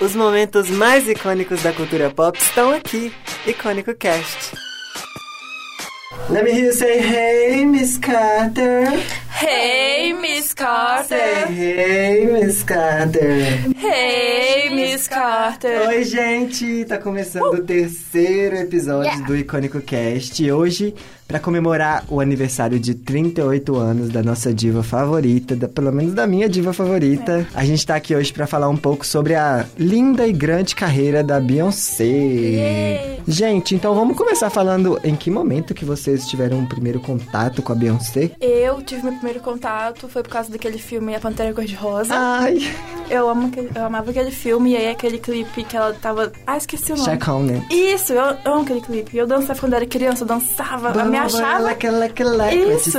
Os momentos mais icônicos da cultura pop estão aqui. Icônico Cast. Let me hear you say hey, Miss Carter. Hey, Miss Carter. hey, Miss Carter. Hey, Miss Carter. Oi, gente! Tá começando o terceiro episódio do Icônico Cast. E hoje, pra comemorar o aniversário de 38 anos da nossa diva favorita, da, pelo menos da minha diva favorita, a gente tá aqui hoje pra falar um pouco sobre a linda e grande carreira da Beyoncé. Gente, então vamos começar falando em que momento que vocês tiveram o primeiro contato com a Beyoncé? Eu tive meu primeiro contato, foi por causa daquele filme A Pantera Cor-de-Rosa. Ai, Eu, amo aquele- eu amava aquele filme e aí aquele clipe que ela tava... Ah, esqueci o nome. Chacão, né? Isso, eu amo aquele clipe. Eu dançava quando era criança, eu dançava. Eu me achava... Leque, leque, leque, Isso.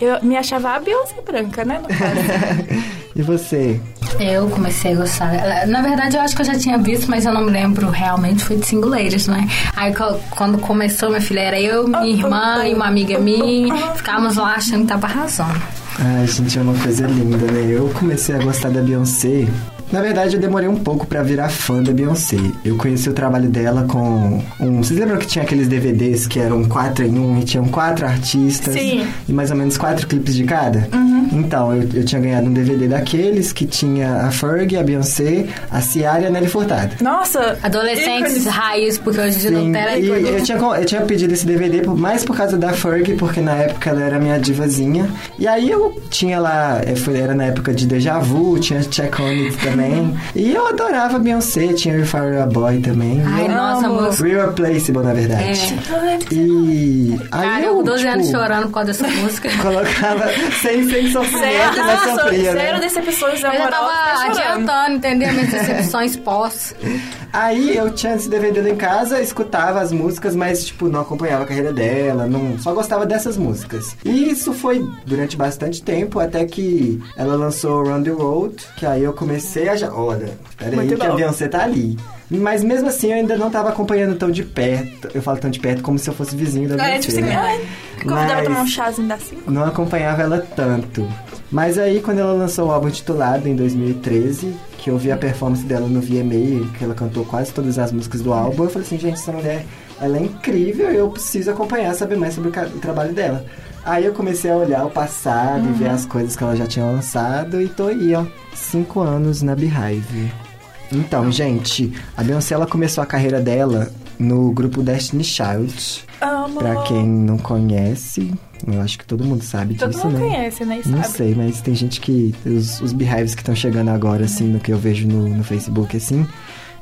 Eu me achava a Beyoncé branca, né? No caso. E você? Eu comecei a gostar. Na verdade, eu acho que eu já tinha visto, mas eu não me lembro realmente. Foi de Singuleiros, né? Aí quando começou, minha filha, era eu, minha irmã e uma amiga minha. Ficávamos lá achando que tava arrasando. Ai, gente, é uma coisa linda, né? Eu comecei a gostar da Beyoncé. Na verdade, eu demorei um pouco pra virar fã da Beyoncé. Eu conheci o trabalho dela com um. Vocês lembram que tinha aqueles DVDs que eram quatro em um e tinham quatro artistas? Sim. E mais ou menos quatro clipes de cada? Então, eu, eu tinha ganhado um DVD daqueles que tinha a Fergie, a Beyoncé, a Ciara e a Nelly Furtado. Nossa! Adolescentes ícones. raiz, porque hoje de Sim, Nutella e e eu tinha, eu tinha pedido esse DVD mais por causa da Fergie, porque na época ela era minha divazinha. E aí eu tinha lá, eh, era na época de Deja Vu, tinha Check On It também. E eu adorava Beyoncé, tinha Fire a Boy também. Ai, Eu- nossa, amo. moça. Irreplaceable, na verdade. É. E aí Cara, eu, eu 12 anos tipo, chorando por causa dessa música. colocava sem, sem sofrimento, mas sofria, zero né? decepções Eu já amorosas. tava tá adiantando, entendeu? Minhas decepções pós. Aí eu tinha esse DVD em casa, escutava as músicas, mas, tipo, não acompanhava a carreira dela, não, só gostava dessas músicas. E isso foi durante bastante tempo, até que ela lançou Run the Road, que aí eu comecei a já. Olha, peraí, Muito que bom. Beyoncé tá ali. Mas mesmo assim eu ainda não tava acompanhando tão de perto. Eu falo tão de perto como se eu fosse vizinho da É, Beyoncé. tipo assim, né? ai, convidava tomar um chazinho da cinco. não acompanhava ela tanto. Mas aí, quando ela lançou o álbum titulado em 2013, que eu vi a performance dela no VMA, que ela cantou quase todas as músicas do álbum, eu falei assim, gente, essa mulher, ela é incrível, eu preciso acompanhar, saber mais sobre o, o trabalho dela. Aí eu comecei a olhar o passado e ver as coisas que ela já tinha lançado e tô aí, ó, cinco anos na Beehive. Então, gente, a Beyoncé, ela começou a carreira dela no grupo Destiny Child. Amo. Pra quem não conhece, eu acho que todo mundo sabe Todo disso, mundo né? conhece, né? Não sabe. sei, mas tem gente que. Os, os beehives que estão chegando agora, assim, no que eu vejo no, no Facebook, assim,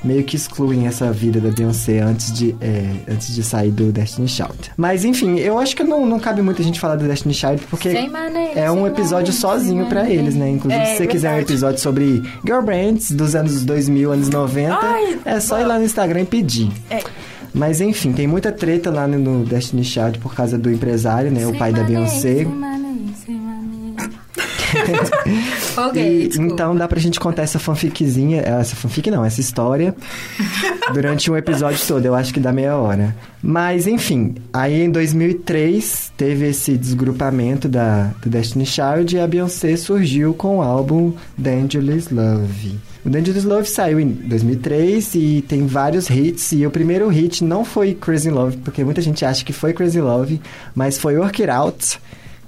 meio que excluem essa vida da Beyoncé antes de, é, antes de sair do Destiny Child. Mas enfim, eu acho que não, não cabe muito a gente falar do Destiny Child, porque maneira, é um episódio maneira, sozinho maneira. eles, né? Inclusive, É, se você quiser um episódio sobre girl bands dos anos 2000, anos 90, Ai, é só ir lá no Instagram e pedir. É. Mas enfim, tem muita treta lá no- Destiny Child por causa do empresário, né? o pai da Beyoncé. Sem maneira, sem maneira. E, então dá pra gente contar essa fanficzinha, essa fanfic não, essa história durante um episódio todo, eu acho que dá meia hora. Mas enfim, aí em 2003 teve esse desgrupamento da, do Destiny Child e a Beyoncé surgiu com o álbum Dangerous Love. O Dangerous Love saiu em 2003 e tem vários hits. E o primeiro hit não foi Crazy Love, porque muita gente acha que foi Crazy Love, mas foi Work It Out,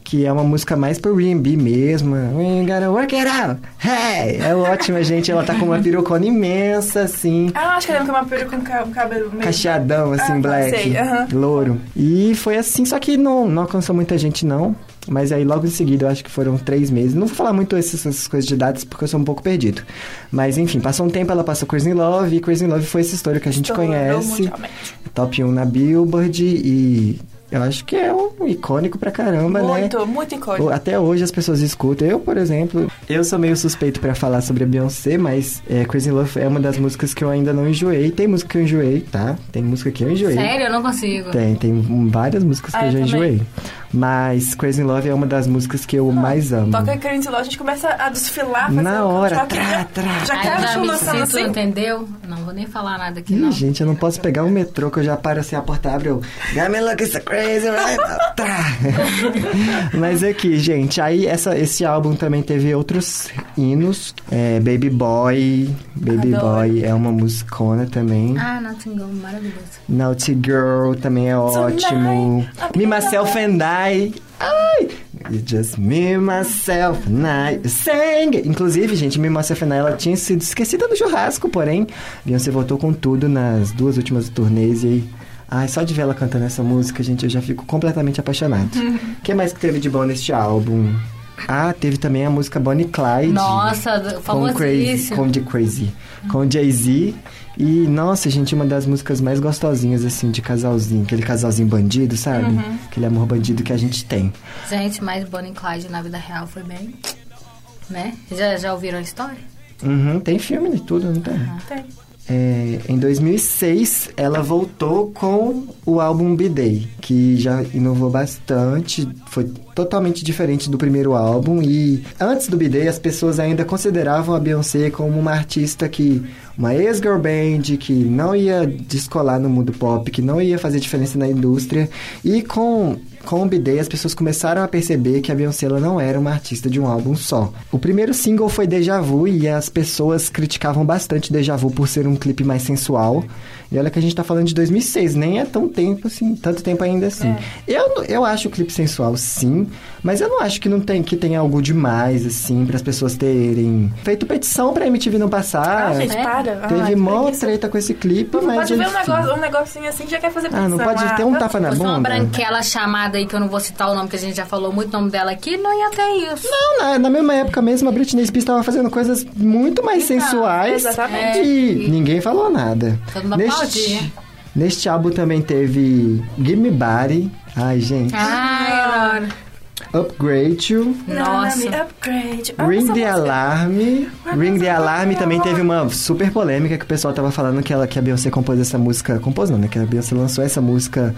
que é uma música mais pro R&B mesmo. We gotta work it out. Hey! É ótima, gente. Ela tá com uma perucona imensa, assim. Ah, acho que que é uma peruca com ca- um cabelo meio... Cacheadão, assim, Ah, black. sei, aham. Louro. E foi assim, só que não, não alcançou muita gente, não. Mas aí logo em seguida, eu acho que foram três meses. Não vou falar muito essas, essas coisas de datas, porque eu sou um pouco perdido. Mas enfim, passou um tempo, ela passou Crazy Love. E Crazy Love foi essa história que a gente Estourou conhece. Top 1 na Billboard. E eu acho que é um icônico pra caramba, né? Muito, muito icônico. Até hoje as pessoas escutam. Eu, por exemplo, eu sou meio suspeito pra falar sobre a Beyoncé, mas é, Crazy Love é uma das músicas que eu ainda não enjoei. Tem música que eu enjoei, tá? Tem música que eu enjoei. Sério, eu não consigo. Tem, tem várias músicas que Ah, eu já também. enjoei. Mas Crazy Love é uma das músicas que eu mais amo. Toca Crazy Love, a gente começa a desfilar. fazer Na o hora, show, trá, já, quero me sinto, assim. entendeu? Não vou nem falar nada aqui, Ih, não. gente, eu não posso pegar um metrô que eu já paro assim, a porta abre, eu... Got me looking so crazy right. Mas aqui, gente, aí essa, esse álbum também teve outros hinos. É, Baby Boy, Baby Adoro. Boy é uma musicona também. Ah, Nottingham, maravilhoso. Naughty Girl também é ótimo. Me, Myself and I. Ai! It's just me, myself and I. Sang! Inclusive, gente, Me, Myself and I, ela tinha sido esquecida no churrasco, porém, Beyoncé voltou com tudo nas duas últimas turnês e aí... Ai, só de ver ela cantando essa música, gente, eu já fico completamente apaixonado. O que mais que teve de bom neste álbum? Ah, teve também a música Bonnie Clyde. Nossa, com Crazy, com Crazy, com Jay-Z. E, nossa, gente, uma das músicas mais gostosinhas, assim, de casalzinho. Aquele casalzinho bandido, sabe? Uhum. Aquele amor bandido que a gente tem. Gente, mas Bonnie Clyde na vida real foi bem... Né? Já, já ouviram a história? Uhum, tem filme de tudo, não tem? Tem. É, em 2006, ela voltou com o álbum B-Day, que já inovou bastante, foi totalmente diferente do primeiro álbum. E antes do B-Day, as pessoas ainda consideravam a Beyoncé como uma artista que. Uma ex-girl band que não ia descolar no mundo pop, que não ia fazer diferença na indústria. E com com o B-Day, as pessoas começaram a perceber que a Beyoncé não era uma artista de um álbum só. O primeiro single foi Deja Vu e as pessoas criticavam bastante Deja Vu por ser um clipe mais sensual. E olha que a gente tá falando de 2006, nem é tão tempo assim, tanto tempo ainda assim. Eu, eu acho o clipe sensual sim, mas eu não acho que não tem que tem algo demais assim para as pessoas terem feito petição pra MTV não passar. Ah, gente, é? para. Teve Ai, mó preguiça. treta com esse clipe, Não mas pode ver um, enfim. negócio, um negocinho assim, já quer fazer Ah, não petição. pode ter um tá tapa na fosse uma bunda? branquela chamada aí, que eu não vou citar o nome, que a gente já falou muito o nome dela aqui, não ia ter isso. Não, na, na mesma época mesmo, a Britney Spears estava fazendo coisas muito mais Então, sensuais. exatamente. E ninguém falou nada. Todo mundo Neste, neste álbum também teve Give Me Body. Ai, gente. Ai, adoro. Upgrade You. Nossa. Upgrade. Ah, Ring the. Alarm. Ring the Alarm também teve uma super polêmica que o pessoal tava falando que, ela, que a Beyoncé compôs essa música. Compôs não, né? Que a Beyoncé lançou essa música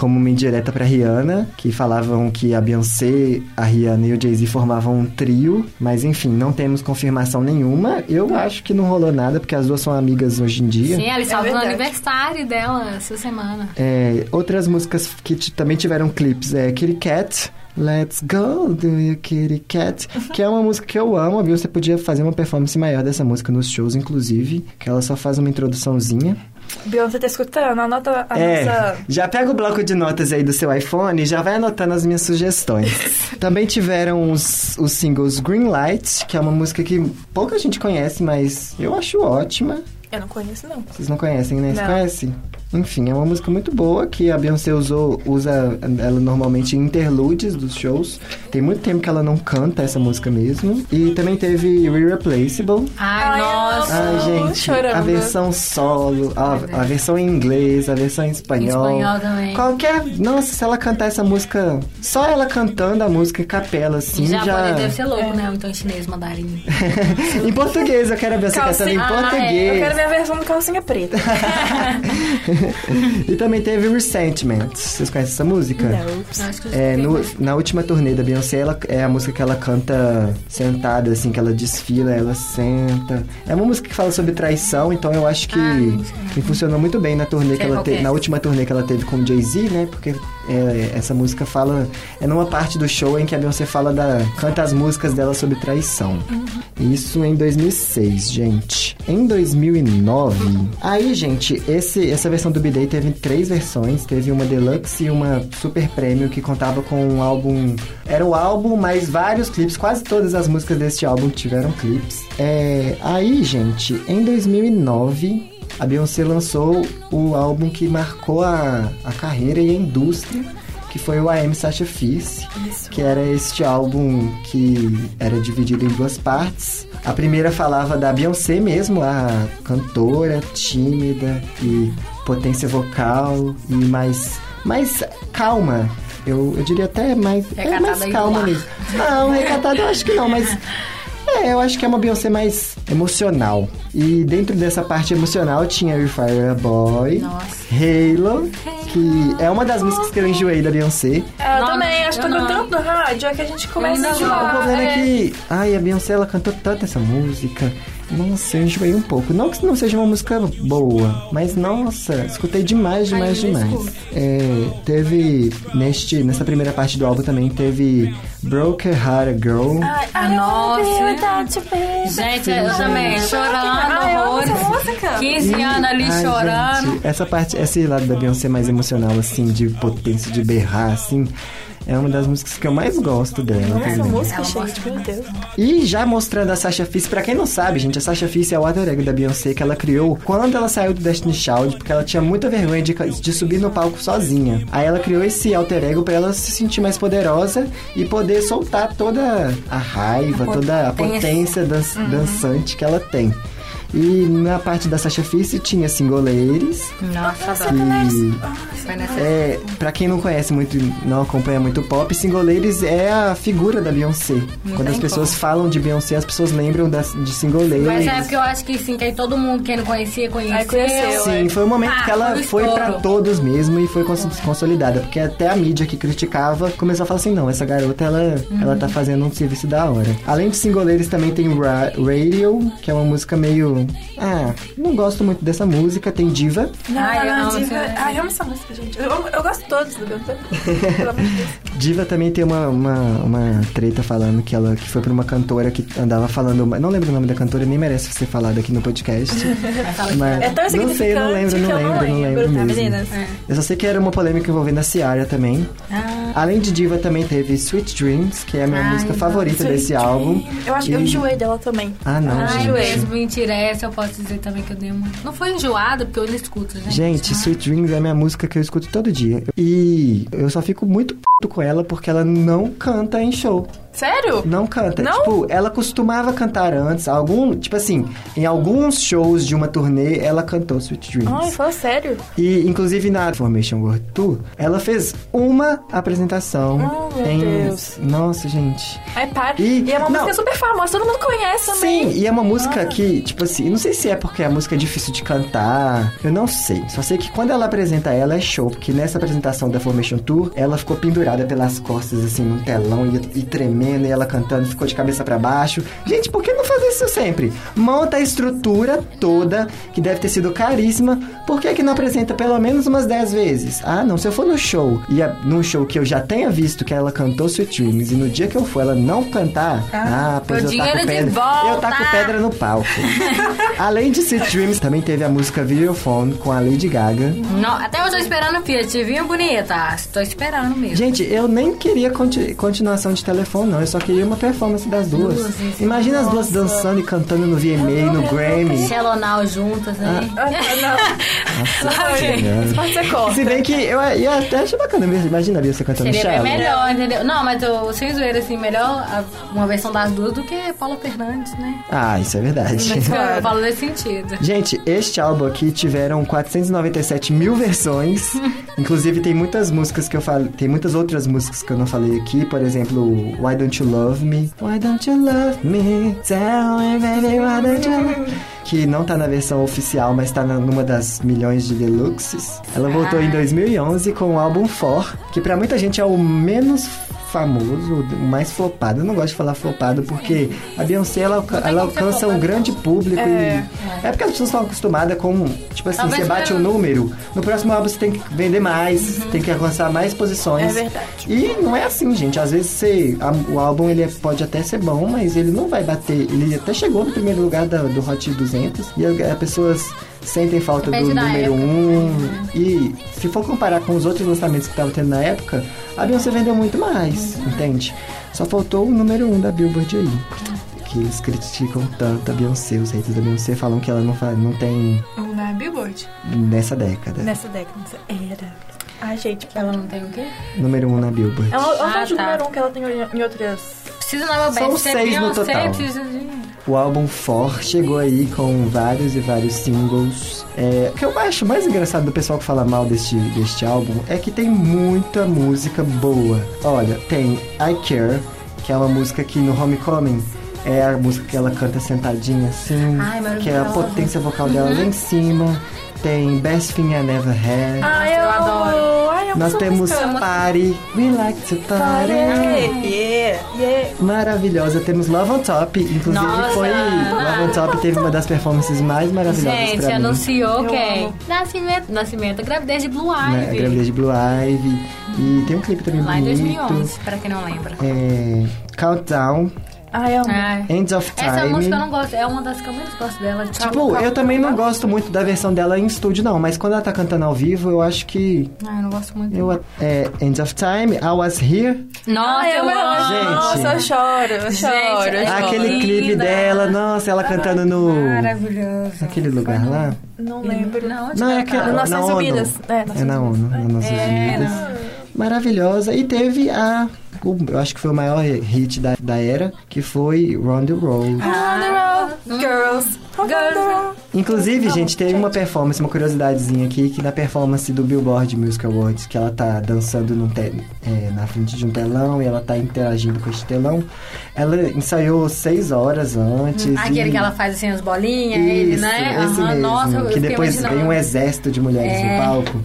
como uma indireta pra Rihanna, que falavam que a Beyoncé, a Rihanna e o Jay-Z formavam um trio, mas enfim, não temos confirmação nenhuma. Eu acho que não rolou nada, porque as duas são amigas hoje em dia. Sim, ela estava no verdade. aniversário dela essa semana. É, outras músicas que também tiveram clipes é Kitty Cat. Let's go do you kitty cat Que é uma música que eu amo viu? Você podia fazer uma performance maior dessa música nos shows Inclusive Que ela só faz uma introduçãozinha Beyoncé tá escutando, anota a É, nossa... já pega o bloco de notas aí do seu iPhone E já vai anotando as minhas sugestões Também tiveram os, os singles Green Light Que é uma música que pouca gente conhece Mas eu acho ótima Eu não conheço, não. Vocês não conhecem, né? Não. conhece? Enfim, é uma música muito boa que a Beyoncé usou, usa ela normalmente em interludes dos shows. Tem muito tempo que ela não canta essa música mesmo. E também teve Irreplaceable. Ai, Ai, nossa. Ai, gente, chorando. a versão solo, a, a versão em inglês, a versão em espanhol. Espanhol também. Qualquer. Nossa, se ela cantar essa música, só ela cantando a música em capela, assim, Em já. japonês deve ser louco, né? Ou então em chinês, mandarim. em português, eu quero a Beyoncé cantando em Calcinha- Ah, é. português. Eu quero ver a versão do calcinha preta. e também teve Resentment. Vocês conhecem essa música? não. Que É, no- na última turnê da Beyoncé, ela, é a música que ela canta sentada, assim, que ela desfila, ela senta. É uma música que fala sobre traição, então eu acho que, Ah, que funcionou muito bem na turnê que Sei ela que teve, é. na última turnê que ela teve com o Jay-Z, né? Porque é, essa música fala. É numa parte do show em que a Beyoncé fala da. canta as músicas dela sobre traição. Isso em 2006, gente. Em 2009. Aí, gente, esse, essa versão do B-Day teve três versões. Teve uma Deluxe e uma Super Premium que contava com um álbum. Era o álbum, mais vários clipes. Quase todas as músicas deste álbum tiveram clipes. É, aí, gente, em 2009. A Beyoncé lançou o álbum que marcou a, a carreira e a indústria, que foi o Am Sasha Fierce que era este álbum que era dividido em duas partes. A primeira falava da Beyoncé mesmo, a cantora tímida e potência vocal e mais, mais calma. Eu, eu diria até mais, é mais calma mesmo. Não, recatada eu acho que não, mas É, eu acho que é uma Beyoncé mais emocional. E dentro dessa parte emocional tinha a Boy, Nossa. Halo, que é uma das músicas que eu enjoei da Beyoncé. É, eu Não, também, acho que tanto no rádio, é que a gente começa a não. O enjoar. problema é é. que, ai, a Beyoncé ela cantou tanto essa música. Nossa, eu enjoei um pouco. Não que não seja uma música boa, mas nossa, escutei demais, demais, Ai, demais. É, teve neste nessa primeira parte do álbum também teve Broke Heart Girl. Ai, Ah, ai, nossa. baby. Gente, eu também, chorando horrores. música. 15 anos ali Ai, chorando. gente, essa parte, esse lado da Beyoncé mais emocional, assim, de potência, de berrar, assim, é uma das músicas que eu mais gosto dela. Essa também. música, gente, meu Deus. E já mostrando a Sasha Fierce, pra quem não sabe, gente, a Sasha Fierce é o alter ego da Beyoncé que ela criou quando ela saiu do Destiny Child, porque ela tinha muita vergonha de, de subir no palco sozinha. Aí ela criou esse alter ego pra ela se sentir mais poderosa e poder soltar toda a raiva, toda a potência dan- dançante que ela tem. E na parte da Sasha Fierce tinha singoleiros, Nossa, que é, pra quem não conhece muito, não acompanha muito pop, Singoleiros é a figura da Beyoncé. Quando as pessoas falam de Beyoncé, as pessoas lembram das, de Singoleiros. Mas é porque eu acho que sim, que aí todo mundo, quem não conhecia, conheceu. Aí conheceu. Sim, foi o momento Ah, que ela foi estouro. todos mesmo e foi cons- consolidada. Porque até a mídia que criticava começou a falar assim: não, essa garota ela, ela tá fazendo um serviço da hora. Além de singoleiros, também tem Ra- Radio, que é uma música meio. Ah, não gosto muito dessa música. Tem Diva. Não, Ai, eu não, amo diva. essa- Ai, eu amo essa música, gente. Eu, eu gosto de todos do Beyoncé. Pelo amor de Deus. Diva também tem uma, uma, uma treta falando que ela que foi pra uma cantora que andava falando. Não lembro o nome da cantora, nem merece ser falado aqui no podcast. Mas É tão não sei, não lembro, não lembro, não lembro, tá, mesmo. meninas? Eu só sei que era uma polêmica envolvendo a Ciara também. Ah, Além de Diva, também teve Sweet Dreams, que é a minha Ai, música favorita Sweet desse álbum. Eu acho que eu enjoei dela também. Ah, não, Ai, gente. mesmo, mentira, essa eu posso dizer também que eu dei uma. Não foi enjoada, porque eu ainda escuto, gente. Gente, Sweet Dreams é a minha música que eu escuto todo dia. E eu só fico muito p com ela porque ela não canta em show. Sério? Não canta. Não? Tipo, ela costumava cantar antes. Algum, tipo assim, em alguns shows de uma turnê, ela cantou Sweet Dreams. Ai, fala sério. E, inclusive, na Formation World Tour, ela fez uma apresentação Oh, meu em... Deus. Nossa, gente. Ai, para. E- E, é uma não. música super famosa, todo mundo conhece também. Sim, e é uma música que, tipo assim, não sei se é porque a música é difícil de cantar, eu não sei. Só sei que quando ela apresenta ela é show, porque nessa apresentação da Formation Tour, ela ficou pendurada pelas costas, assim, num telão e, e tremendo, e ela cantando, ficou de cabeça pra baixo. Gente, por que não fazer isso sempre? Monta a estrutura toda, que deve ter sido caríssima, por que que não apresenta pelo menos umas 10 vezes? Ah, não, se eu for no show, e a, num show que eu já tenha visto que ela cantou Sweet Dreams, e no dia que eu for ela não cantar, ah, pois meu eu taco pedra. Eu taco pedra no palco. Além de Sweet Dreams, também teve a música Videophone com a Lady Gaga. Não, até eu tô esperando o Fiat, viu, bonita? Tô esperando mesmo. Gente, eu nem queria conti- continuação de telefone, não. Eu só queria uma performance das duas. Duas. Imagina as duas dançando e cantando no VMA, no Grammy. Shalonal juntas, né? Ah, não. Nossa, pode ser Se corta. bem que eu ia até achar bacana mesmo. Imagina a Beyoncé cantando Seria Shallow. melhor, entendeu? Não, mas eu, sem zoeira, assim, melhor uma versão das duas do que Paula Fernandes, né? Ah, isso é verdade. Mas eu falo nesse sentido. Gente, este álbum aqui tiveram 497 mil versões. Inclusive tem muitas músicas que eu falei, tem muitas outras músicas que eu não falei aqui, por exemplo, Why Don't You Love Me? Why Don't You Love Me? Tell me? Que não tá na versão oficial, mas tá numa das milhões de deluxes. Ela voltou em 2011 com o álbum For, que pra muita gente é o menos famoso, o mais flopado. Eu não gosto de falar flopado porque a Beyoncé ela, ela alcança um grande público É. e é porque as pessoas estão acostumadas com, tipo assim, Talvez você bate um pelo- número, no próximo álbum você tem que vender mais, tem que alcançar mais posições. É verdade. E não é assim, gente. Às vezes você, a- o álbum ele é- pode até ser bom, mas ele não vai bater. Ele até chegou no primeiro lugar da- do Hot 200 e as pessoas sentem falta Depende do número época. um. E se for comparar com os outros lançamentos que estavam tendo na época, a Beyoncé vendeu muito mais, entende? Só faltou o número um da Billboard aí. Que eles criticam tanto a Beyoncé, os haters da Beyoncé falam que ela não, fa- não tem Na Billboard? nessa década. Nessa década. Era. Ai, gente. Ela não tem o quê? Número um na Billboard. Ela, ela Ah, faz o tá. número um que ela tem em outras. Precisa na meu São bem. seis no total. Precisa de... O álbum For chegou aí com vários e vários singles. É, o que eu acho mais engraçado do pessoal que fala mal deste, deste álbum é que tem muita música boa. Olha, tem I Care, que é uma música que no Homecoming É a música que ela canta sentadinha assim, Ai, que é a potência vocal dela lá em cima. Tem Best Thing I Never Had. Ai, eu adoro. Ai, eu Nós temos música. Party, We Like to Party. Yeah, yeah. Maravilhosa. Temos Love on Top. Inclusive Nossa. foi. Love on Top teve uma das performances mais maravilhosas Gente, pra mim. anunciou Eu quem? Nascimento, nascimento, gravidez de Blue Né? Ivy. Gravidez de Blue Ivy. E tem um clipe também Lá em bonito. 2011, pra quem não lembra. É, Countdown, Ai, eu amo. Ai. End of Time. Essa música eu não gosto, é uma das que eu menos gosto dela. Tipo, eu também não gosto muito da versão dela em estúdio, não. Mas quando ela tá cantando ao vivo, eu acho que... Ai, eu não gosto muito. Eu, é, End of Time, I Was Here. Nossa, Ai, eu eu amo. amo. Gente. Nossa, eu choro, eu Gente, choro. eu é choro. Aquele linda. clipe dela, nossa, ela cantando no... Maravilhoso. Naquele lugar lá. Não lembro. Não, Não, é que Nas na Nações ONU. Unidas. É, É na ONU, nas Nações É, Unidas. Maravilhosa. E teve a... Eu acho que foi o maior hit da, da era, que foi Round the Road. Ah, Girls. Girls. Inclusive, gente, teve uma performance, uma curiosidadezinha aqui, que na performance do Billboard Music Awards, que ela tá dançando te- é, na frente de um telão e ela tá interagindo com esse telão, ela ensaiou seis horas antes. Aquele e- que ela faz assim as bolinhas, ele, Isso, né? Esse Aham, mesmo, Nossa, que depois vem um exército de mulheres É. no palco.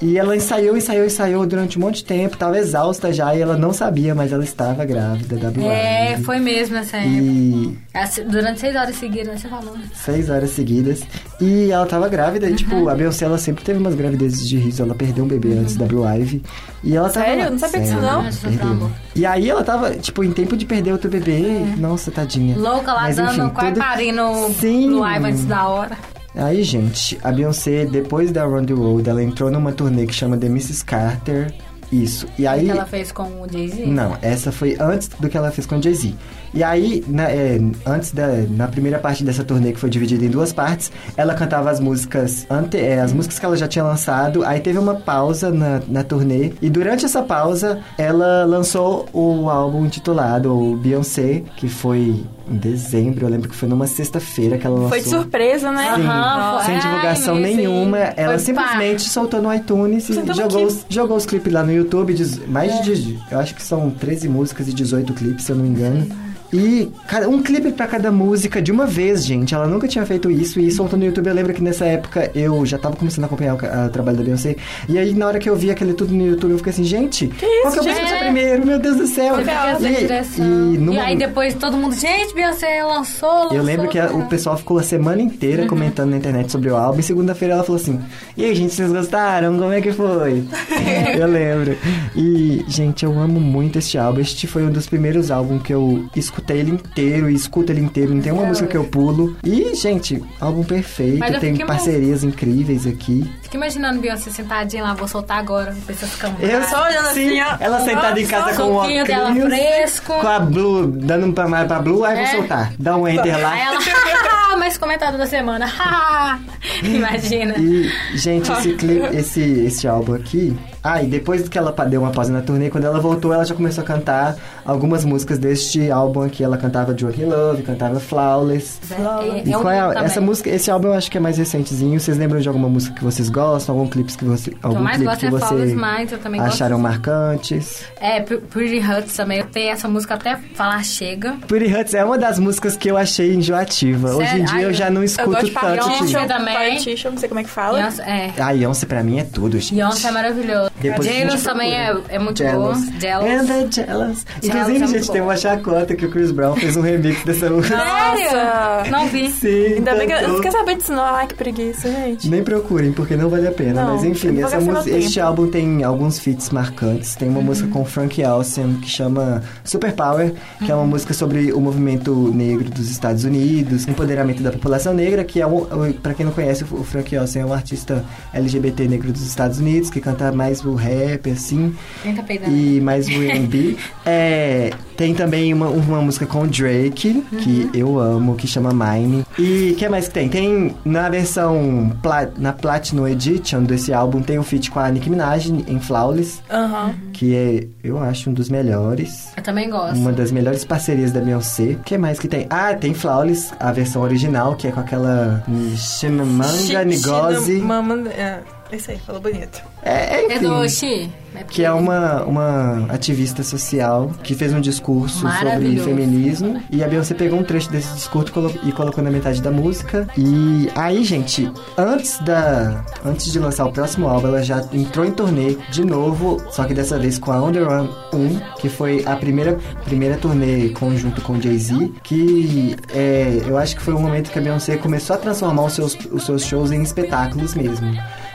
E ela ensaiou, ensaiou, ensaiou durante um monte de tempo, tava exausta já e ela não sabia, mas ela estava grávida da Blue É, Ivy. foi mesmo época. E Assim, Durante seis horas seguidas, né, você falou. seis horas seguidas. E ela tava grávida. E, Uhum. tipo, a Beyoncé, ela sempre teve umas gravidezes de riso. Ela perdeu um bebê antes da Blue Ivy. E ela tava... Sério? lá- Não sabia disso, não? Perdeu. amor. E aí ela tava, tipo, em tempo de perder outro bebê. Nossa, tadinha. É. Louca lá Mas, dando, enfim, quase parindo Sim. no Ivan antes da hora. Aí, gente, a Beyoncé, depois da Run the Road, ela entrou numa turnê que chama The Mrs. Carter. Isso. E aí... que ela fez com o Jay-Z? Não, essa foi antes do que ela fez com o Jay-Z. E aí, na, é, antes da na primeira parte dessa turnê, que foi dividida em duas partes, ela cantava as músicas ante, é, as músicas que ela já tinha lançado. Aí teve uma pausa na, na turnê. E durante essa pausa, ela lançou o álbum intitulado Beyoncé, que foi em dezembro. Eu lembro que foi numa sexta-feira que ela lançou. Foi de surpresa, né? Sim, Aham, sem Ai, divulgação sim. nenhuma. Ela Foi simplesmente soltou no iTunes e Sentamos jogou aqui. os, jogou os clipes lá no YouTube. mais É. de. Eu acho que são 13 músicas e 18 clipes, se eu não me engano. E cada- um clipe pra cada música de uma vez, gente. Ela nunca tinha feito isso e soltou no YouTube. Eu lembro que nessa época eu já tava começando a acompanhar o, o trabalho da Beyoncé. E aí, na hora que eu vi aquele tudo no YouTube, eu fiquei assim, gente, qual que eu gente? preciso primeiro? Meu Deus do céu! E, direção. e E, numa- aí depois todo mundo, gente, Beyoncé lançou, lançou. eu lembro que a- o pessoal ficou a semana inteira Uhum. comentando na internet sobre o álbum. E segunda-feira ela falou assim: E aí, gente, vocês gostaram? Como é que foi? eu lembro. E, gente, eu amo muito este álbum. Este foi um dos primeiros álbuns que eu escutei ele inteiro e escuto ele inteiro. Não tem uma música que eu pulo. E, gente, álbum perfeito. Tem parcerias incríveis aqui. Fica imaginando Beyoncé sentadinha lá, vou soltar agora, pessoa fica Eu Só olhando sim, assim, ó. ela sentada em casa com o suquinho dela óculos, fresco. com a Blue, dando pra, pra Blue, aí É. vou soltar. Dá um enter lá. Aí ela, mais comentário da semana. Imagina. E, gente, esse clipe, esse, esse álbum aqui. Ah, e depois que ela deu uma pausa na turnê, quando ela voltou, ela já começou a cantar algumas músicas deste álbum aqui. Ela cantava in Love, cantava Flawless. É, E é qual é a- essa música, esse álbum eu acho que é mais recentezinho. Vocês lembram de alguma música que vocês gostam? Algum clipe que você, eu algum mais clipe gosto que é você Flawless Minds, eu também acharam gosto. marcantes? É, Pretty Huts também. Eu tenho essa música até falar chega. Pretty Huts é uma das músicas que eu achei enjoativa. Hoje em Sério? dia Ai, eu já não Eu escuto gosto de tanto. Beyoncé também. Partition, não sei como é que fala. Beyoncé, é. A Beyoncé pra mim é tudo, gente. Beyoncé é maravilhoso. Depois a Jealous também é, é muito Jealous. boa. Jealous. And the jealous. Inclusive, é gente, tem bom. uma chacota que o Chris Brown fez um remix dessa música. Nossa! Não vi. Sim, Ainda bem que eu não quer saber disso, não. Ai, que preguiça, gente. Nem procurem, porque não vale a pena. Não, Mas enfim, essa música, este álbum tem alguns feats marcantes. Tem uma música com Frank Ocean que chama Super Power, que é uma música sobre o movimento negro dos Estados Unidos, empoderamento da população negra, que é um, para quem não conhece, o Frank Ocean é um artista LGBT negro dos Estados Unidos que canta mais o rap assim. E mais o R&B. É, tem também uma, uma música com o Drake, que eu amo, que chama Mine. E o que mais que tem? Tem na versão, na Platinum Edition desse álbum, tem o feat com a Nicki Minaj em Flawless, Aham. que é, eu acho, um dos melhores. Eu também gosto. Uma das melhores parcerias da Beyoncé. O que mais que tem? Ah, tem Flawless, a versão original, que é com aquela Chimamanda Chi- Ngozi. Mama- é. Isso aí, falou bonito. É, É enfim. do Xi. que é uma, uma ativista social que fez um discurso sobre feminismo. E a Beyoncé pegou um trecho desse discurso e colo- colocou na metade da música. E aí, gente, antes da. Antes de lançar o próximo álbum, ela já entrou em turnê de novo, só que dessa vez com a Underground 1, que foi a primeira, primeira turnê conjunto com Jay-Z, que é, eu acho que foi um momento que a Beyoncé começou a transformar os seus, os seus shows em espetáculos mesmo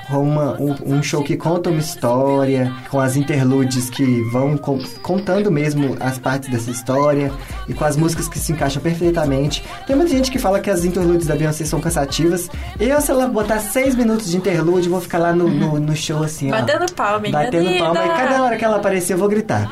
uma- um, um show que conta uma história, com as interludes que vão con- contando mesmo as partes dessa história e com as músicas que se encaixam perfeitamente. Tem muita gente que fala que as interludes da Beyoncé são cansativas. Eu, se ela botar seis minutos de interlude, vou ficar lá no, no, no show assim, ó. Batendo palma, minha Batendo palma e cada hora que ela aparecer eu vou gritar.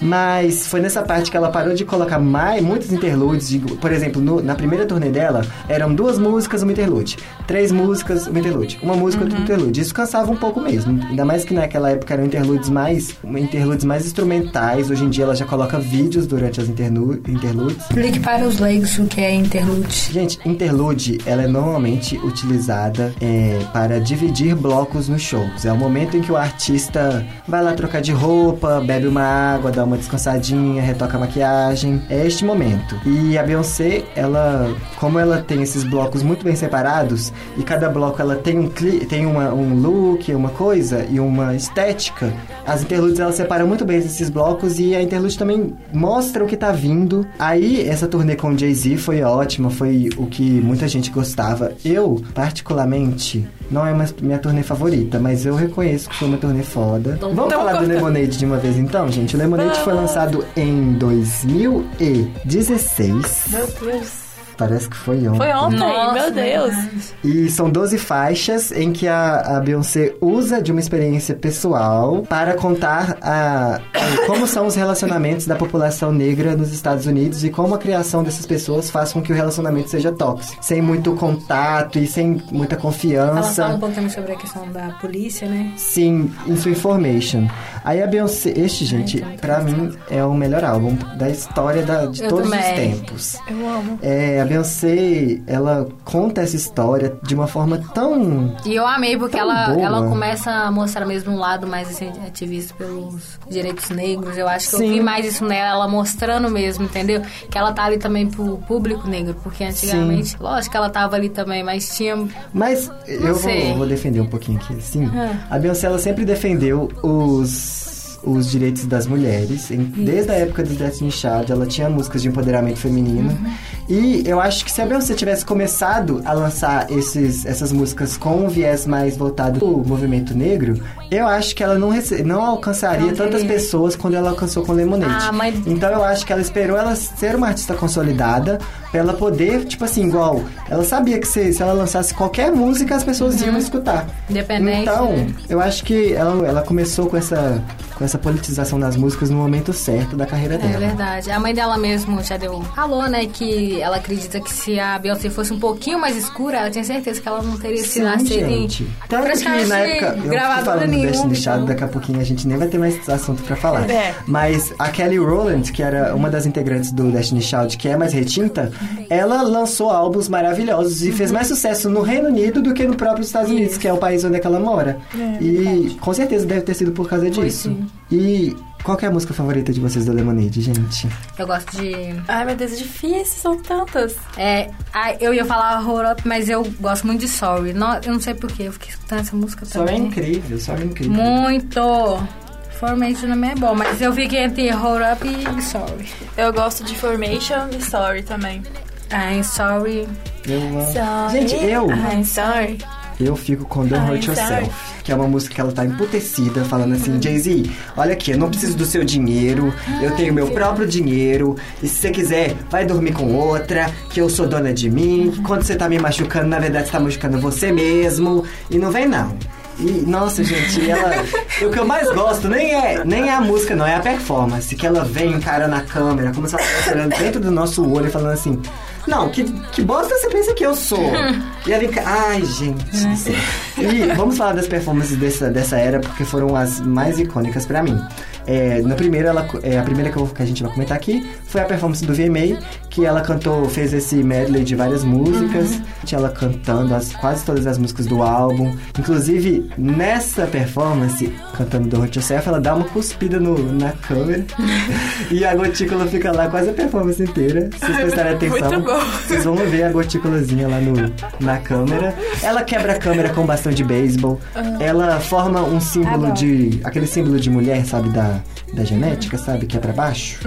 Mas foi nessa parte que ela parou de colocar mais, muitos interludes. de- por exemplo, no- na primeira turnê dela, eram duas músicas, uma interlude. Três músicas, uma interlude. Uma música, outra interlude. Isso cansava um pouco mesmo. Ainda mais que naquela época eram interludes mais, interludes mais instrumentais. Hoje em dia ela já coloca vídeos durante as internu- interludes. Explique para os leigos o que é interlude. Gente, interlude, ela é normalmente utilizada é, para dividir blocos nos shows. É o momento em que o artista vai lá trocar de roupa, bebe uma água, dá uma descansadinha, retoca a maquiagem. É este momento. E a Beyoncé, ela, como ela tem esses blocos muito bem separados e cada bloco ela tem um cli tem uma, um look, uma coisa e uma estética. As interludes ela separa muito bem esses blocos e a interlude também mostra o que tá vindo. Aí essa turnê com o Jay-Z foi ótima, foi o que muita gente gostava. Eu, particularmente, não é uma minha turnê favorita, mas eu reconheço que foi uma turnê foda. Então, Vamos falar do. Lemonade de uma vez então, gente? O Lemonade foi Vamos. lançado em 2016. Meu Deus. Parece que foi ontem. Foi ontem, Nossa, meu Deus. verdade. E são 12 faixas em que a, a Beyoncé usa de uma experiência pessoal para contar a, a- como são os relacionamentos da população negra nos Estados Unidos e como a criação dessas pessoas faz com que o relacionamento seja tóxico. Sem muito contato e sem muita Ela confiança. fala um pouquinho sobre a questão da polícia, né? Sim, Info Information. Aí a Beyoncé, este, gente, então, pra mim é o melhor álbum da história da- de Eu todos os também. tempos. Eu amo. É, a Beyoncé, ela conta essa história de uma forma tão E eu amei porque ela, boa. ela começa a mostrar mesmo um lado mais assim, ativista pelos direitos negros. Eu acho que Sim. eu vi mais isso nela, ela mostrando mesmo, entendeu? Que ela tá ali também pro público negro, porque antigamente, lógico que ela tava ali também, mas tinha. Mas eu vou, vou defender um pouquinho aqui, sim. Ah. A Beyoncé, ela sempre defendeu os, os direitos das mulheres. Em- desde a época do Destiny Child, ela tinha músicas de empoderamento feminino. Uhum. E eu acho que se a Beyoncé tivesse começado a lançar esses, essas músicas com um viés mais voltado pro movimento negro, eu acho que ela não, rece- não alcançaria Não tantas pessoas quando ela alcançou com Lemonade. Ah, mas- Então eu acho que ela esperou ela ser uma artista consolidada pra ela poder, tipo assim, igual, ela sabia que se, se ela lançasse qualquer música as pessoas iam escutar. Independente, Então, né? eu acho que ela, ela começou com essa com essa politização das músicas no momento certo da carreira É dela. verdade. A mãe dela mesmo já deu. Falou, né, que ela acredita que se a Beyoncé fosse um pouquinho mais escura, ela tinha certeza que ela não teria sido Sim, aceita. Tanto que na época, gravadora falando do nenhuma, Destiny Child, daqui a pouquinho a gente nem vai ter mais assunto pra falar. É. Mas a Kelly Rowland, que era uma das integrantes do Destiny Child, que é mais retinta, ela lançou álbuns maravilhosos e fez mais sucesso no Reino Unido do que no próprio Estados Unidos, que é o país onde é que ela mora. É, e com certeza deve ter sido por causa Foi disso. sim. E qual que é a música favorita de vocês do Lemonade, gente? Eu gosto de. Ai, meu Deus, é difícil, são tantas. É, eu ia falar Hold Up, mas eu gosto muito de Sorry. Não, eu não sei porquê, eu fiquei escutando essa música Só é também. incrível, só é incrível. Muito! Formation também é bom, mas eu fiquei entre Hold Up e Sorry. Eu gosto de Formation e Sorry também. I'm Sorry. Eu amo. Sorry. Gente, eu I'm sorry. Eu fico com Don't Ai, Hurt Yourself, sorry. que é uma música que ela tá emputecida, falando assim, Jay-Z, olha aqui, eu não preciso do seu dinheiro, eu tenho meu próprio dinheiro, e se você quiser, vai dormir com outra, que eu sou dona de mim, que quando você tá me machucando, na verdade você tá machucando você mesmo, e não vem não. E, nossa, gente, ela. o que eu mais gosto nem é, nem é a música, não, é a performance. Que ela vem, encara na câmera, como se ela estivesse olhando dentro do nosso olho e falando assim: Não, que, que bosta você pensa que eu sou? e ela fica, ai, gente. céu." E vamos falar das performances dessa, dessa era, porque foram as mais icônicas pra mim. É, na primeira, ela, é, a primeira que, eu- que a gente vai comentar aqui foi a performance do VMA, que ela cantou, fez esse medley de várias músicas. Uhum. Tinha ela cantando as, quase todas as músicas do álbum. Inclusive, nessa performance, cantando do Hurt Yourself, ela dá uma cuspida no, na câmera. e a gotícula fica lá quase a performance inteira. Se vocês prestarem atenção, Muito bom. vocês vão ver a gotículazinha lá no, na câmera. Ela quebra a câmera com bastão de beisebol. Ela forma um símbolo Adoro. de. aquele símbolo de mulher, sabe? Da, da genética, sabe? Que é pra baixo.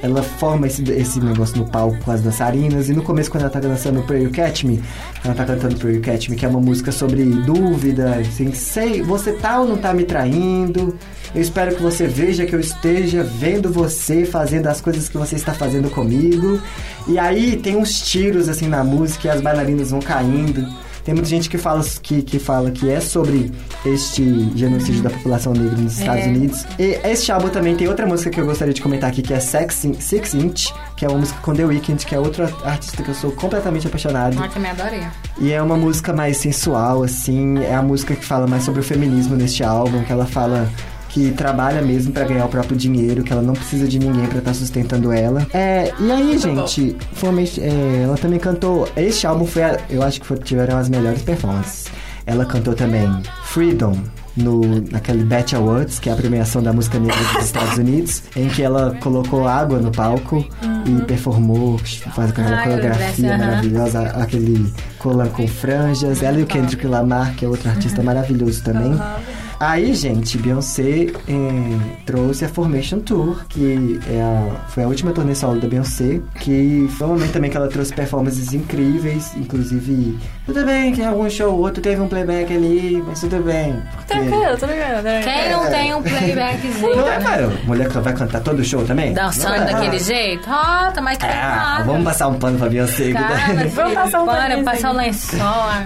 Ela forma esse, esse negócio no palco com as dançarinas. E no começo, quando ela tá dançando Pray You Catch Me, ela tá cantando Pray You Catch Me, que é uma música sobre dúvida. Assim, sei, você tá ou não tá me traindo? Eu espero que você veja que eu esteja vendo você fazendo as coisas que você está fazendo comigo. E aí tem uns tiros assim na música e as bailarinas vão caindo. Tem muita gente que fala que, que fala que é sobre este genocídio da população negra nos Estados Unidos. E este álbum também tem outra música que eu gostaria de comentar aqui, que é Sex In- Six Inch, que é uma música com The Weeknd, que é outro artista que eu sou completamente apaixonado. Eu também adorei. E é uma música mais sensual, assim. É a música que fala mais sobre o feminismo neste álbum, que ela fala que trabalha mesmo pra ganhar o próprio dinheiro, que ela não precisa de ninguém pra estar sustentando ela. É, e aí, gente, foi uma- é, ela também cantou. Este álbum foi, a- eu acho que foi, tiveram as melhores performances. Ela cantou também Freedom. No, naquele Bet Awards, que é a premiação da música negra dos Estados Unidos, em que ela colocou água no palco e performou, faz aquela Ah, coreografia aham. maravilhosa, aquele colar com franjas. Ela e o Kendrick Lamar, que é outro artista maravilhoso também. Aí, gente, Beyoncé eh, trouxe a Formation Tour, que é a- foi a última turnê solo da Beyoncé, que foi um momento também que ela trouxe performances incríveis, inclusive, tudo bem que em algum show ou outro teve um playback ali, mas tudo bem. porque- Tranquilo, tô ligado. Quem não tem um playbackzinho, Não é, cara, mulher que vai cantar todo show também? Dançando é. daquele jeito? Ah, tá mais Ah, vamos passar um pano pra Beyoncé. Cara, Vamos passar um paninho passar o aí. lençol.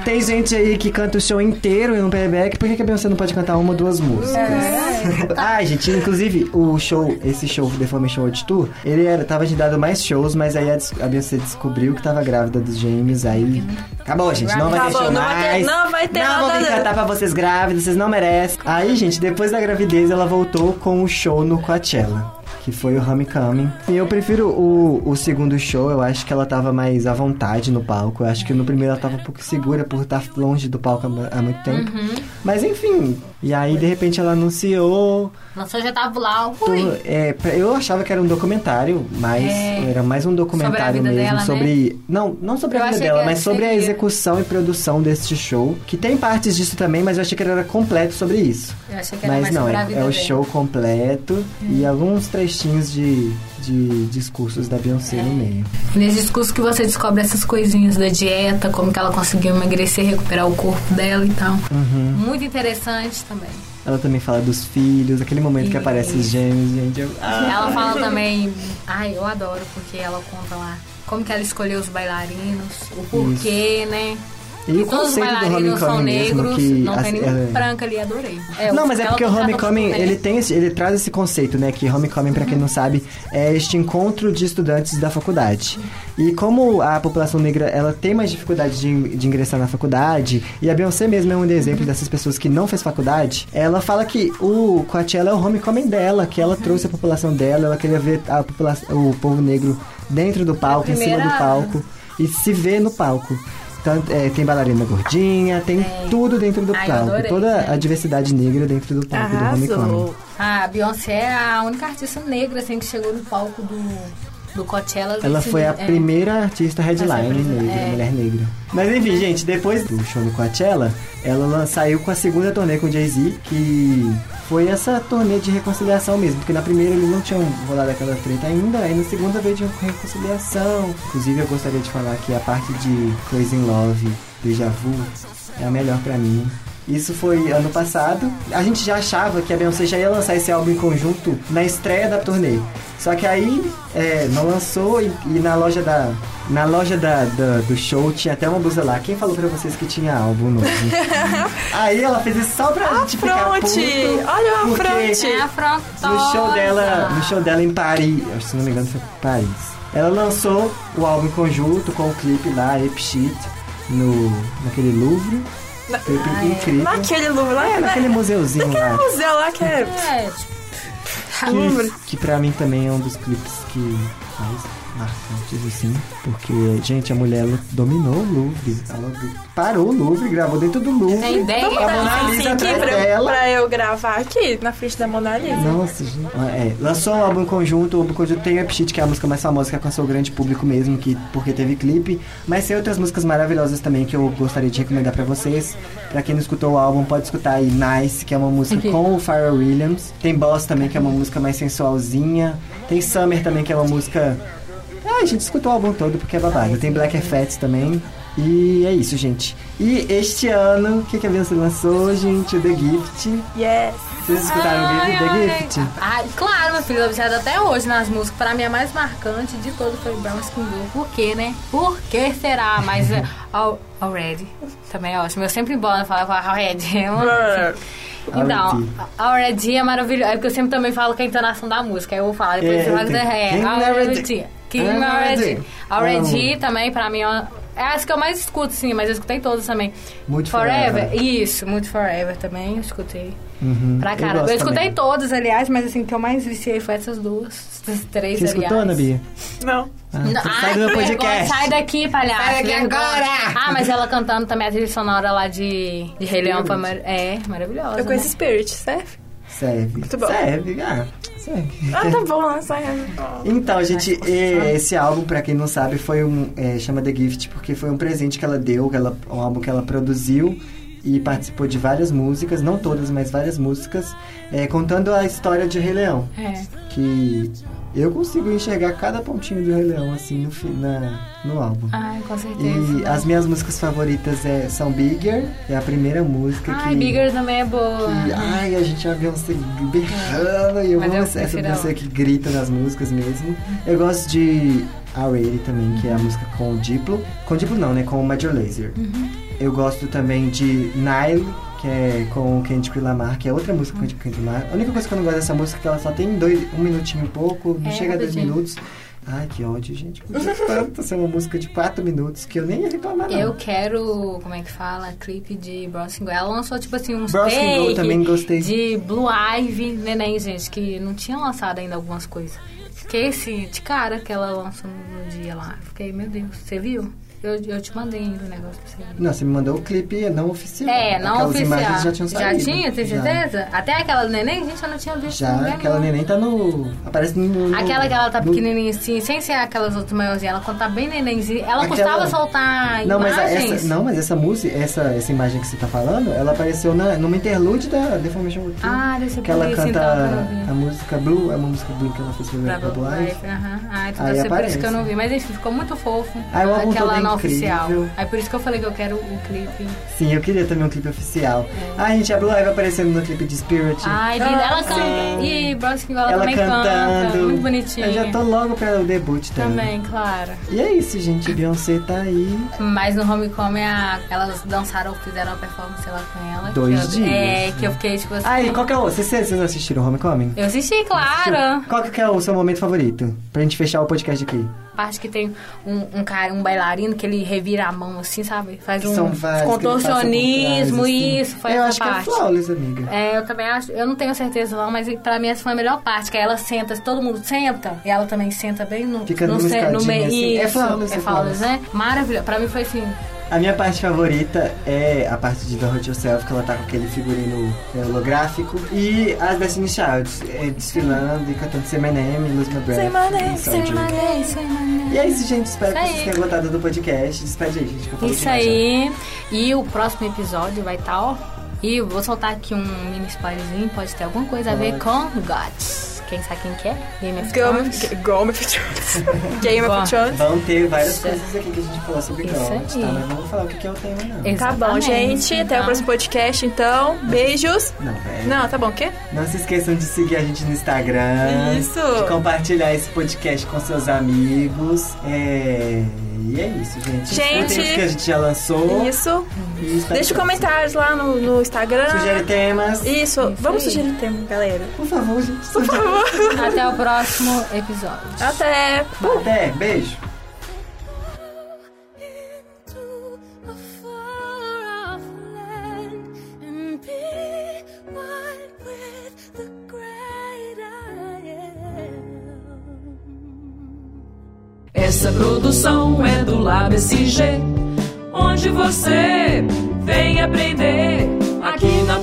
Tem gente aí que canta o show inteiro em um playback, por que, que a Beyoncé não pode cantar uma duas músicas? Ai, gente, inclusive o show, esse show The Formation World Tour, ele era, tava agendado mais shows, mas aí a, a Beyoncé descobriu que tava grávida dos gêmeos, aí acabou, gente, não vai ter Acabou, show não vai ter- mais. não vai ter Não vou nada não. cantar pra vocês grávidas, vocês não merecem. Aí, gente, depois da gravidez, ela voltou com o show no Coachella. Que foi o Homecoming. E eu prefiro o, o segundo show, eu acho que ela tava mais à vontade no palco. Eu acho que no primeiro ela tava um pouco segura por estar longe do palco há, há muito tempo. Mas enfim, e aí de repente ela anunciou. Lançou já tava lá. Ui. é, eu achava que era um documentário, mas É. era mais um documentário vida mesmo dela, né? sobre. Não, não sobre Eu a vida dela, mas sobre a seria. execução e produção deste show. Que tem partes disso também, mas eu achei que era completo sobre isso. Eu achei que era Mas mais não, sobre a é, vida é o dele. Hum. show completo e alguns trechinhos de, de discursos da Beyoncé no meio. Nesse discurso que você descobre essas coisinhas da dieta, como que ela conseguiu emagrecer, recuperar o corpo dela e tal. Uhum. Muito interessante também. Ela também fala dos filhos, aquele momento que Isso. aparece os gêmeos, gente. eu- ah. Ela fala também. Ai, eu adoro, porque ela conta lá como que ela escolheu os bailarinos, o porquê, né? E o todos conceito do são Homecoming mesmo, que... não as- tem nenhum é- branco ali, adorei. É, não, mas é porque o Homecoming, ele tem esse- ele traz esse conceito, né, que Homecoming, pra quem não sabe, é este encontro de estudantes da faculdade. E como a população negra, ela tem mais dificuldade de, de ingressar na faculdade, e a Beyoncé mesmo é um exemplo dessas pessoas que não fez faculdade, ela fala que o Coachella é o Homecoming dela, que ela trouxe a população dela, ela queria ver a população, o povo negro dentro do palco, em cima do primeira- palco, e se ver no palco. Tanto, é, tem bailarina gordinha, tem tudo dentro do Ai, palco. adorei, Toda né? a diversidade negra dentro do palco do Homecoming. Arrasou. A Beyoncé é a única artista negra assim, que chegou no palco do, do Coachella. Ela foi a é. primeira artista headline é primeira, negra, é. mulher negra. Mas enfim, gente, depois do show no Coachella, ela saiu com a segunda turnê com o Jay-Z, que foi essa turnê de reconciliação mesmo, porque na primeira eles não tinham rolado aquela treta ainda, aí na segunda veio de reconciliação. Inclusive eu gostaria de falar que a parte de Crazy in Love, Deja Vu, é a melhor pra mim. Isso foi ano passado. A gente já achava que a Beyoncé já ia lançar esse álbum em conjunto na estreia da turnê. Só que aí é, não lançou e, e na loja da. Na loja da, da- do show tinha até uma blusa lá. Quem falou pra vocês que tinha álbum novo? aí ela fez isso só pra gente ficar puto! Olha o afronte! É afrontosa. no show dela, no show dela em Paris, acho que se não me engano foi Paris. Ela lançou o álbum em conjunto com o clipe lá, Ape Sheet, no naquele Louvre. Clipe incrível. Naquele Louvre lá, É, né? naquele museuzinho lá. museu lá que é... É, tipo, Que, que pra mim também é um dos clipes que faz. Marcantes, assim. Porque, gente, a mulher dominou o Louvre. Ela parou o Louvre, gravou dentro do Louvre. Tem ideia? Vamos A dar Mona um Lisa sim aqui atrás pra, eu- dela. pra eu gravar aqui, na frente da Mona Lisa. Nossa, gente. Ah, É, lançou um álbum conjunto, o álbum conjunto tem o Upshit, que é a música mais famosa que alcançou o grande público mesmo, que, porque teve clipe. Mas tem outras músicas maravilhosas também que eu gostaria de recomendar pra vocês. Pra quem não escutou o álbum, pode escutar aí Nice, que é uma música com o Pharrell Williams. Tem Boss também, que é uma música mais sensualzinha. Tem Summer também, que é uma música... Ah, a gente escutou o álbum todo porque é babado. Tem Black Effects também. E é isso, gente. E este ano, o que, que a Beyoncé lançou, gente? O The Gift. Yes. Vocês escutaram o Ai, The ai. Gift? Ai, claro, meu filho, eu observo até hoje nas músicas. Pra mim, a mais marcante de todo foi Brown Skin Girl. Por quê, né? Por que será? Mas é, Al- Already também é ótimo. Eu sempre embora falava Already. É Então, Already. Already é maravilhoso. É porque eu sempre também falo com a entonação da música. Aí eu vou falar, depois É, você vai tem- é, Already. King Already. Already. Também, pra mim, é as que eu mais escuto, sim, mas eu escutei todas também. Muito Forever, Forever. isso, muito Forever também, eu escutei. Uhum, Pra eu cara. Eu, gosto escutei também. todas, aliás, mas assim, o que eu mais viciei foi essas duas. Essas três, Você aliás. escutou, Ana Bia? Não. Ah, Não, ai, sai do meu vergonha. podcast. Sai daqui, palhaço. Sai daqui agora! Ah, mas ela cantando também a trilha sonora lá de, de Rei Leão foi mar... é, maravilhosa. Eu conheço né? Spirit, serve? Serve. Muito bom. Serve, ah, serve. Ah, tá bom, né? serve. Então, gente, esse álbum, pra quem não sabe, foi um. eh, chama The Gift, porque foi um presente que ela deu, que ela, um álbum que ela produziu e participou de várias músicas, não todas, mas várias músicas, eh, contando a história de Rei Leão. É. Que eu consigo enxergar cada pontinho do Rei Leão, assim, no, na, no álbum. Ai, com certeza. E as minhas músicas favoritas é, são Bigger, é a primeira música Ai, que. Bigger também é boa. que, ai, a gente já vê você berrando e eu Mas amo eu essa prefiro Beyoncé que grita nas músicas mesmo. Eu gosto de Already também, que é a música com o Diplo. Com o Diplo não, né? Com o Major Lazer. Uhum. Eu gosto também de Nile, que é com o Kendrick Lamar, que é outra música com o Kendrick Lamar. A única coisa que eu não gosto dessa música é que ela só tem dois, um minutinho e pouco, não É, chega a dois minutos. Ai, que ódio, gente. Podia tanto ser uma música de quatro minutos que eu nem ia reclamar, não. Eu quero, como é que fala? Clipe de Bronson Ela lançou, tipo assim, uns take também gostei. de Blue Ivy, neném, gente, que não tinha lançado ainda algumas coisas. Fiquei assim, de cara que ela lançou no dia lá. Fiquei, meu Deus, você viu? Eu, eu te mandei o negócio pra você. Não, você me mandou o clipe não oficial. É, não Aquelas oficial. imagens já tinham saído. tinha, tem Já. certeza? Até aquela neném, gente, eu não tinha visto Já, aquela nenhum. neném tá no... Aparece no... no- Aquela que ela tá no- pequenininha assim, sem ser aquelas outras maiorzinhas, ela quando tá bem nenenzinha, ela Aquela- custava soltar Não, mas a- imagens. essa, não, mas essa música, essa, essa imagem que você tá falando, ela apareceu na, numa interlude da Deformation Routine. Ah, deve ser que ela canta então, eu não a música Blue, é uma música Blue que ela fez pra Live. Life, aham. Ah, então deve ser por isso que eu não vi. Mas enfim, ficou muito fofo. Ah, álbum Aquela não incrível. oficial. Aí por isso que eu falei que eu quero o clipe. Sim, eu queria também um clipe oficial. Ah, gente, a Blue Ivy aparecendo no clipe de Spirit. Ai, linda. Ela Ah, canta. E Broskin ela, ela também canta. cantando. Muito bonitinha. Eu já tô logo pra o debut dela. Também, claro. E é isso, gente. Beyoncé tá aí. Mas no Homecoming, a- elas dançaram, fizeram uma performance lá com ela. Dois eu, dias, É, que eu fiquei tipo assim. E qual que é o... Vocês, vocês assistiram Homecoming? Eu assisti, claro. Qual que é o seu momento favorito? Pra gente fechar o podcast aqui. Parte que tem um, um cara, um bailarino, que ele revira a mão assim, sabe? Faz um contorcionismo, assim. isso, foi Eu essa acho parte. que é flawless, amiga. É, eu também acho, eu não tenho certeza não, mas pra mim essa foi a melhor parte, que aí ela senta, todo mundo senta, e ela também senta bem no, Fica no, no meio. assim. É Isso, flawless, é é flawless, flawless. né? Maravilhoso. Pra mim foi assim, A minha parte favorita é a parte de Don't Hurt Yourself, que ela tá com aquele figurino holográfico. E as Destiny Childs é, desfilando e cantando Say My Name, Lose My Breath. Say my name, e say my name, say my name. E é isso, gente. Espero Isso que vocês tenham gostado do podcast. Despede aí, gente. que eu falei Isso já. aí. E o próximo episódio vai estar, ó. E eu vou soltar aqui um mini spoilerzinho, pode ter alguma coisa a ver com Gods. Quem sabe quem que é? Game of Game Thrones. of Game of Thrones. Game of Thrones. Vão ter várias Isso. coisas aqui que a gente falou sobre Isso Gods, aí. tá? Mas não vou falar o que que é o tema, não. Tá bom, Exatamente. gente. Até o Então, próximo podcast, então. Beijos. Não, velho. Não, tá bom, o quê? Não se esqueçam de seguir a gente no Instagram. Isso. De compartilhar esse podcast com seus amigos. É... E é isso, gente. Gente. Escutem os que a gente já lançou. Isso. E Deixa comentários lá no, no Instagram. Sugere temas. Isso. Vamos aí. sugerir tema, galera. Por favor, gente. Por favor. Até o próximo episódio. Até. Até, beijo. Essa produção é do Lab SG, onde você vem aprender aqui na